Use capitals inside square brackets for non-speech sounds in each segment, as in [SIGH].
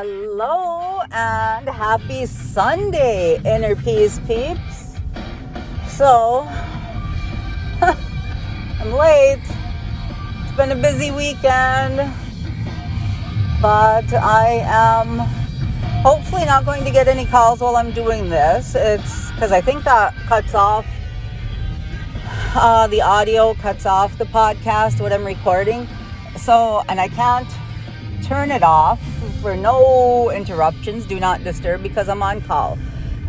Hello and happy Sunday, Inner Peace peeps. So, [LAUGHS] I'm late. It's been a busy weekend, but I am hopefully not going to get any calls while I'm doing this. It's because I think that cuts off uh, the audio, cuts off the podcast, what I'm recording. So, and I can't turn it off for no interruptions, do not disturb because I'm on call.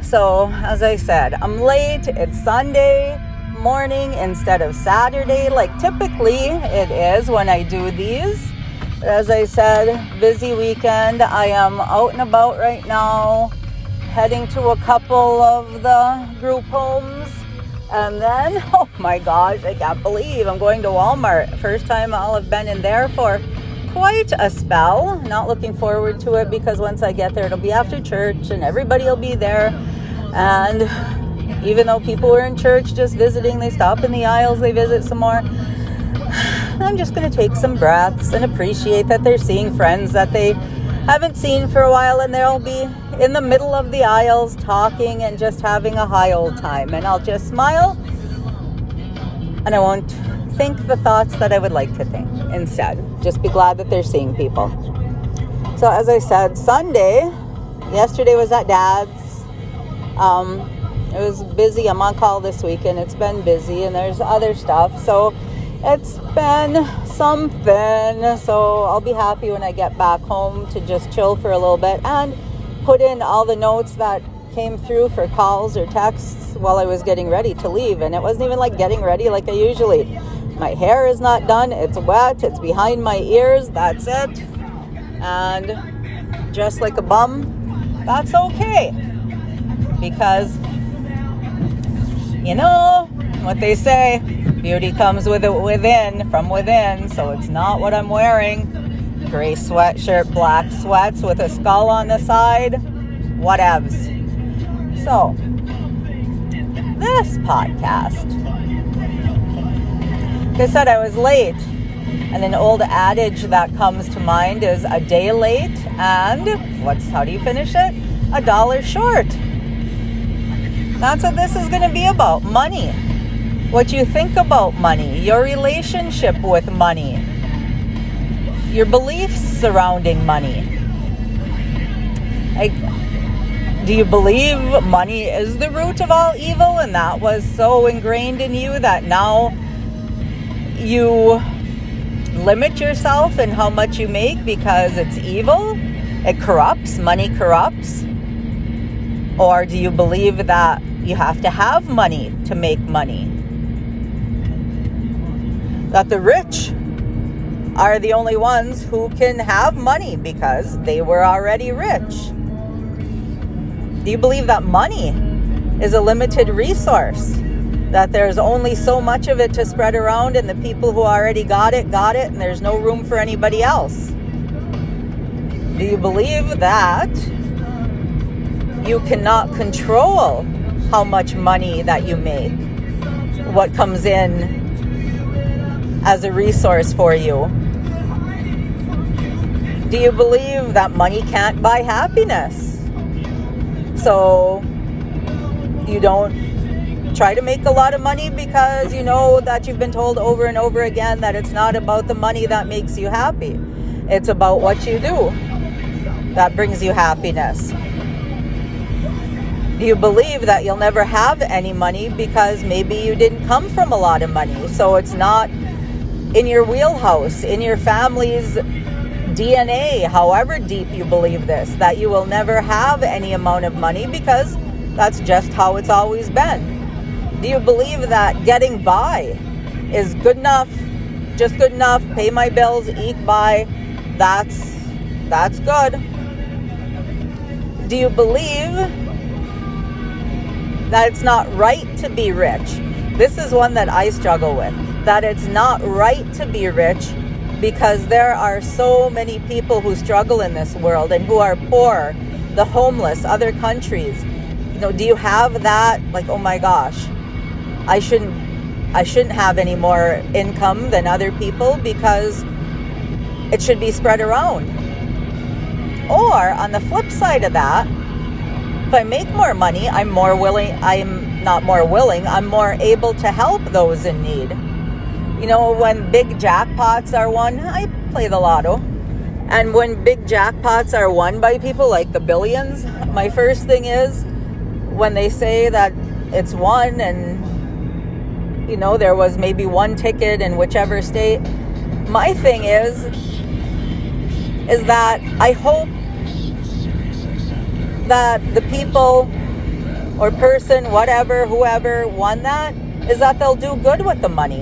So, as I said, I'm late. It's Sunday morning instead of Saturday, like typically it is when I do these. As I said, busy weekend. I am out and about right now, heading to a couple of the group homes. And then, [LAUGHS] oh my gosh, I can't believe I'm going to Walmart. First time I'll have been in there for quite a spell. Not looking forward to it because once I get there, it'll be after church and everybody will be there. And even though people were in church just visiting, they stop in the aisles, they visit some more. I'm just going to take some breaths and appreciate that they're seeing friends that they haven't seen for a while and they'll be in the middle of the aisles talking and just having a high old time. And I'll just smile and I won't think the thoughts that I would like to think instead. Just be glad that they're seeing people. So, as I said, Sunday, yesterday was at dad's. Um, it was busy. I'm on call this weekend. It's been busy, and there's other stuff. So, it's been something. So, I'll be happy when I get back home to just chill for a little bit and put in all the notes that came through for calls or texts while I was getting ready to leave. And it wasn't even like getting ready like I usually my hair is not done, it's wet, it's behind my ears, that's it. And just like a bum, that's okay. Because, you know what they say beauty comes with it within, from within, so it's not what I'm wearing. Gray sweatshirt, black sweats with a skull on the side, whatevs. So, this podcast I said, I was late. And an old adage that comes to mind is a day late and what's how do you finish it? A dollar short. That's what this is going to be about money. What you think about money, your relationship with money, your beliefs surrounding money. Like, do you believe money is the root of all evil and that was so ingrained in you that now you limit yourself in how much you make because it's evil? It corrupts, money corrupts? Or do you believe that you have to have money to make money? That the rich are the only ones who can have money because they were already rich? Do you believe that money is a limited resource? That there's only so much of it to spread around, and the people who already got it got it, and there's no room for anybody else. Do you believe that you cannot control how much money that you make, what comes in as a resource for you? Do you believe that money can't buy happiness? So you don't try to make a lot of money because you know that you've been told over and over again that it's not about the money that makes you happy. It's about what you do that brings you happiness. You believe that you'll never have any money because maybe you didn't come from a lot of money? So it's not in your wheelhouse, in your family's DNA, however deep you believe this, that you will never have any amount of money because that's just how it's always been. Do you believe that getting by is good enough, just good enough, pay my bills, eat by, that's that's good. Do you believe that it's not right to be rich? This is one that I struggle with. That it's not right to be rich because there are so many people who struggle in this world and who are poor, the homeless, other countries. You know, do you have that like oh my gosh, I shouldn't I shouldn't have any more income than other people because it should be spread around. Or on the flip side of that, if I make more money, I'm more willing, I'm not more willing, I'm more able to help those in need. You know, when big jackpots are won, I play the lotto. And when big jackpots are won by people like the billions, my first thing is when they say that it's won and you know there was maybe one ticket in whichever state my thing is is that I hope that the people or person, whatever, whoever won that, is that they'll do good with the money.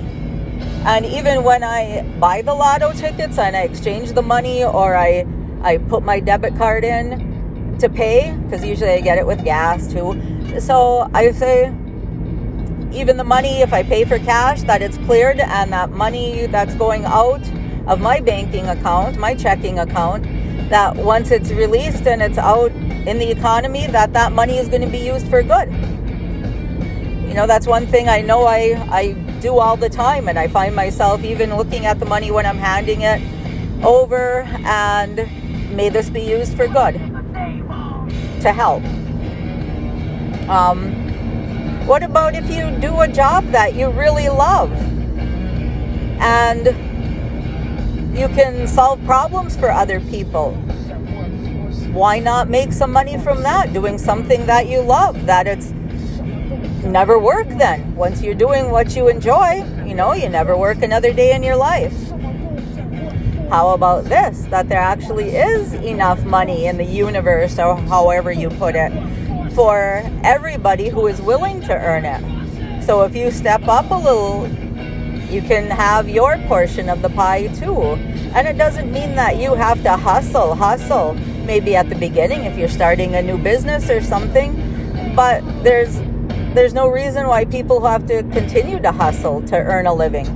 And even when I buy the lotto tickets and I exchange the money or I, I put my debit card in to pay, because usually I get it with gas too. So I say, even the money, if I pay for cash, that it's cleared and that money that's going out of my banking account, my checking account, that once it's released and it's out in the economy, that that money is going to be used for good. You know, that's one thing I know I, I do all the time, and I find myself even looking at the money when I'm handing it over, and may this be used for good to help. Um, what about if you do a job that you really love and you can solve problems for other people? Why not make some money from that, doing something that you love, that it's never work then. Once you're doing what you enjoy, you know, you never work another day in your life. How about this? That there actually is enough money in the universe, or however you put it, for everybody who is willing to earn it. So if you step up a little, you can have your portion of the pie too. And it doesn't mean that you have to hustle, hustle, maybe at the beginning if you're starting a new business or something. But there's there's no reason why people have to continue to hustle to earn a living.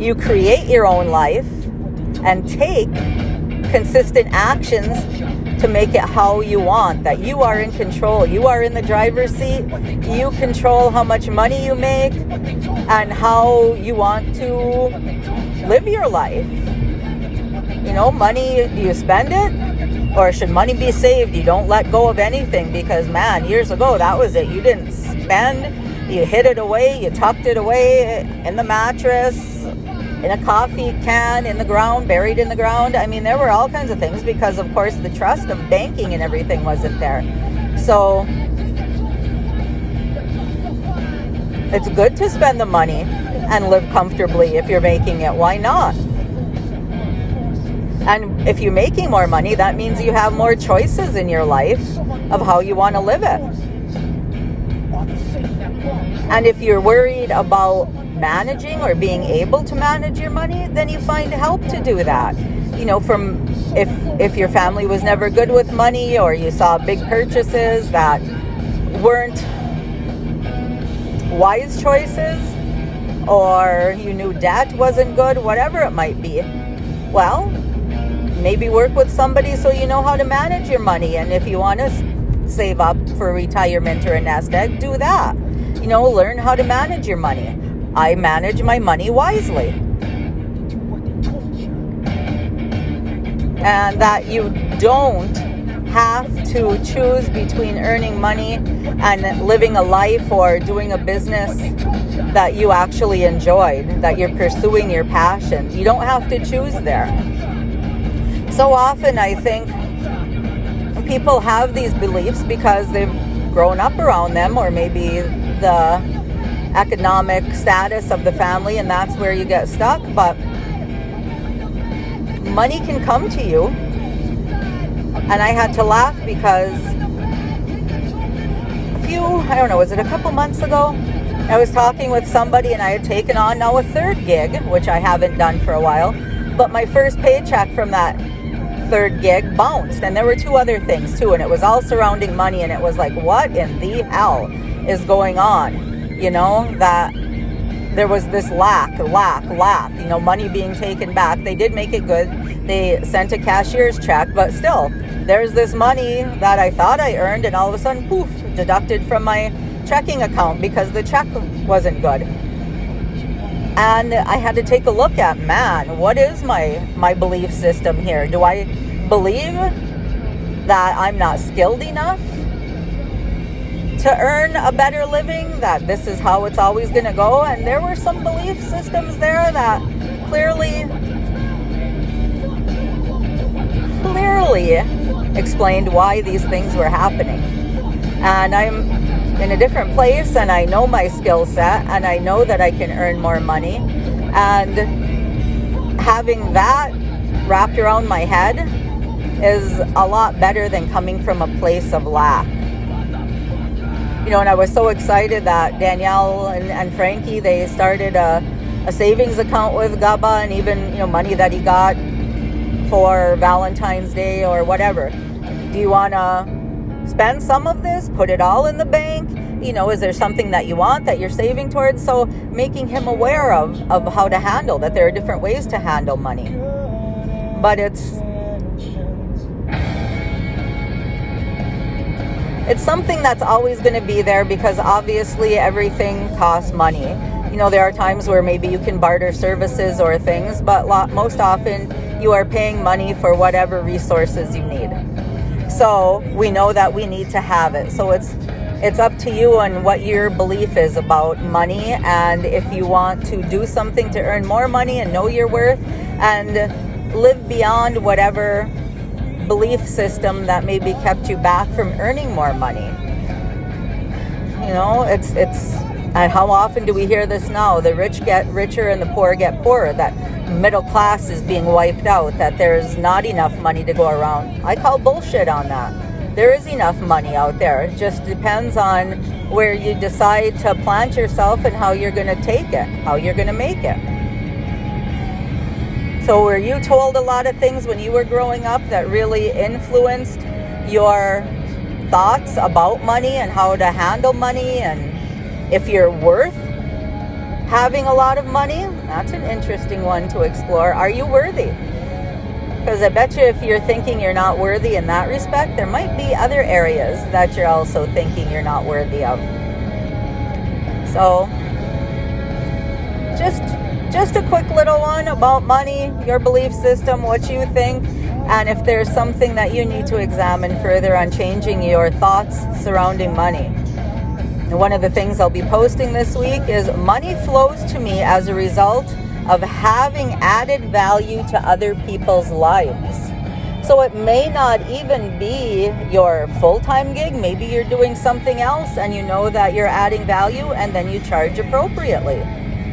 You create your own life and take consistent actions to make it how you want, that you are in control. You are in the driver's seat. You control how much money you make and how you want to live your life. You know, money, do you spend it? Or should money be saved? You don't let go of anything because, man, years ago, that was it. You didn't spend, you hid it away, you tucked it away in the mattress, in a coffee can, in the ground, buried in the ground. I mean, there were all kinds of things because, of course, the trust of banking and everything wasn't there. So, it's good to spend the money and live comfortably if you're making it. Why not? And if you're making more money, that means you have more choices in your life of how you want to live it. And if you're worried about managing or being able to manage your money, then you find help to do that. You know, from if if your family was never good with money or you saw big purchases that weren't wise choices or you knew debt wasn't good, whatever it might be. Well, maybe work with somebody so you know how to manage your money. And if you want to save up for retirement or a nest egg, do that. You know, learn how to manage your money. I manage my money wisely. And that you don't have to choose between earning money and living a life or doing a business that you actually enjoyed, that you're pursuing your passion. You don't have to choose there so often I think people have these beliefs because they've grown up around them or maybe the economic status of the family and that's where you get stuck but money can come to you and I had to laugh because a few I don't know was it a couple months ago I was talking with somebody and I had taken on now a third gig which I haven't done for a while but my first paycheck from that third gig bounced. And there were two other things too. And it was all surrounding money. And it was like, what in the hell is going on? You know, that there was this lack, lack, lack, you know, money being taken back. They did make it good. They sent a cashier's check, but still, there's this money that I thought I earned, and all of a sudden, poof, deducted from my checking account because the check wasn't good. and I had to take a look at man, what is my my belief system here? Do I believe that I'm not skilled enough to earn a better living, that this is how it's always going to go. And there were some belief systems there that clearly, clearly explained why these things were happening. And I'm in a different place and I know my skill set and I know that I can earn more money. And having that wrapped around my head is a lot better than coming from a place of lack you know, and I was so excited that Danielle and, and Frankie they started a, a savings account with Gaba, and even you know money that he got for Valentine's Day or whatever. Do you want to spend some of this? Put it all in the bank? You know, is there something that you want that you're saving towards? So making him aware of of how to handle that there are different ways to handle money. But it's it's something that's always going to be there because obviously everything costs money. You know, there are times where maybe you can barter services or things, but lot, most often you are paying money for whatever resources you need. So we know that we need to have it. So it's it's up to you and what your belief is about money and if you want to do something to earn more money and know your worth and live beyond whatever belief system that maybe kept you back from earning more money. You know, it's it's and how often do we hear this now? The rich get richer and the poor get poorer. That middle class is being wiped out. That there's not enough money to go around. I call bullshit on that. There is enough money out there. It just depends on where you decide to plant yourself and how you're going to take it, how you're going to make it. So, were you told a lot of things when you were growing up that really influenced your thoughts about money and how to handle money and if you're worth having a lot of money? That's an interesting one to explore. Are you worthy? Because I bet you if you're thinking you're not worthy in that respect, there might be other areas that you're also thinking you're not worthy of. So, just just a quick little one about money, your belief system, what you think, and if there's something that you need to examine further on changing your thoughts surrounding money. One of the things I'll be posting this week is money flows to me as a result of having added value to other people's lives. So it may not even be your full time gig. Maybe you're doing something else and you know that you're adding value and then you charge appropriately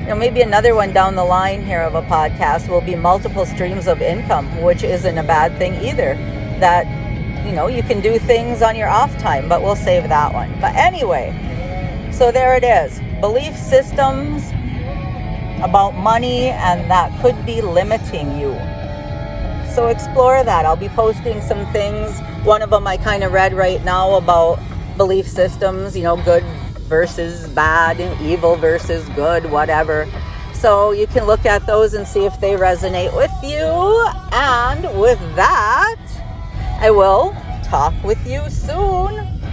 you know, maybe another one down the line here of a podcast will be multiple streams of income, which isn't a bad thing either. That, you know, you can do things on your off time, but we'll save that one. But anyway, so there it is belief systems about money, and that could be limiting you. So explore that. I'll be posting some things. One of them I kind of read right now about belief systems, you know, good versus bad, evil versus good, whatever. So you can look at those and see if they resonate with you. And with that, I will talk with you soon.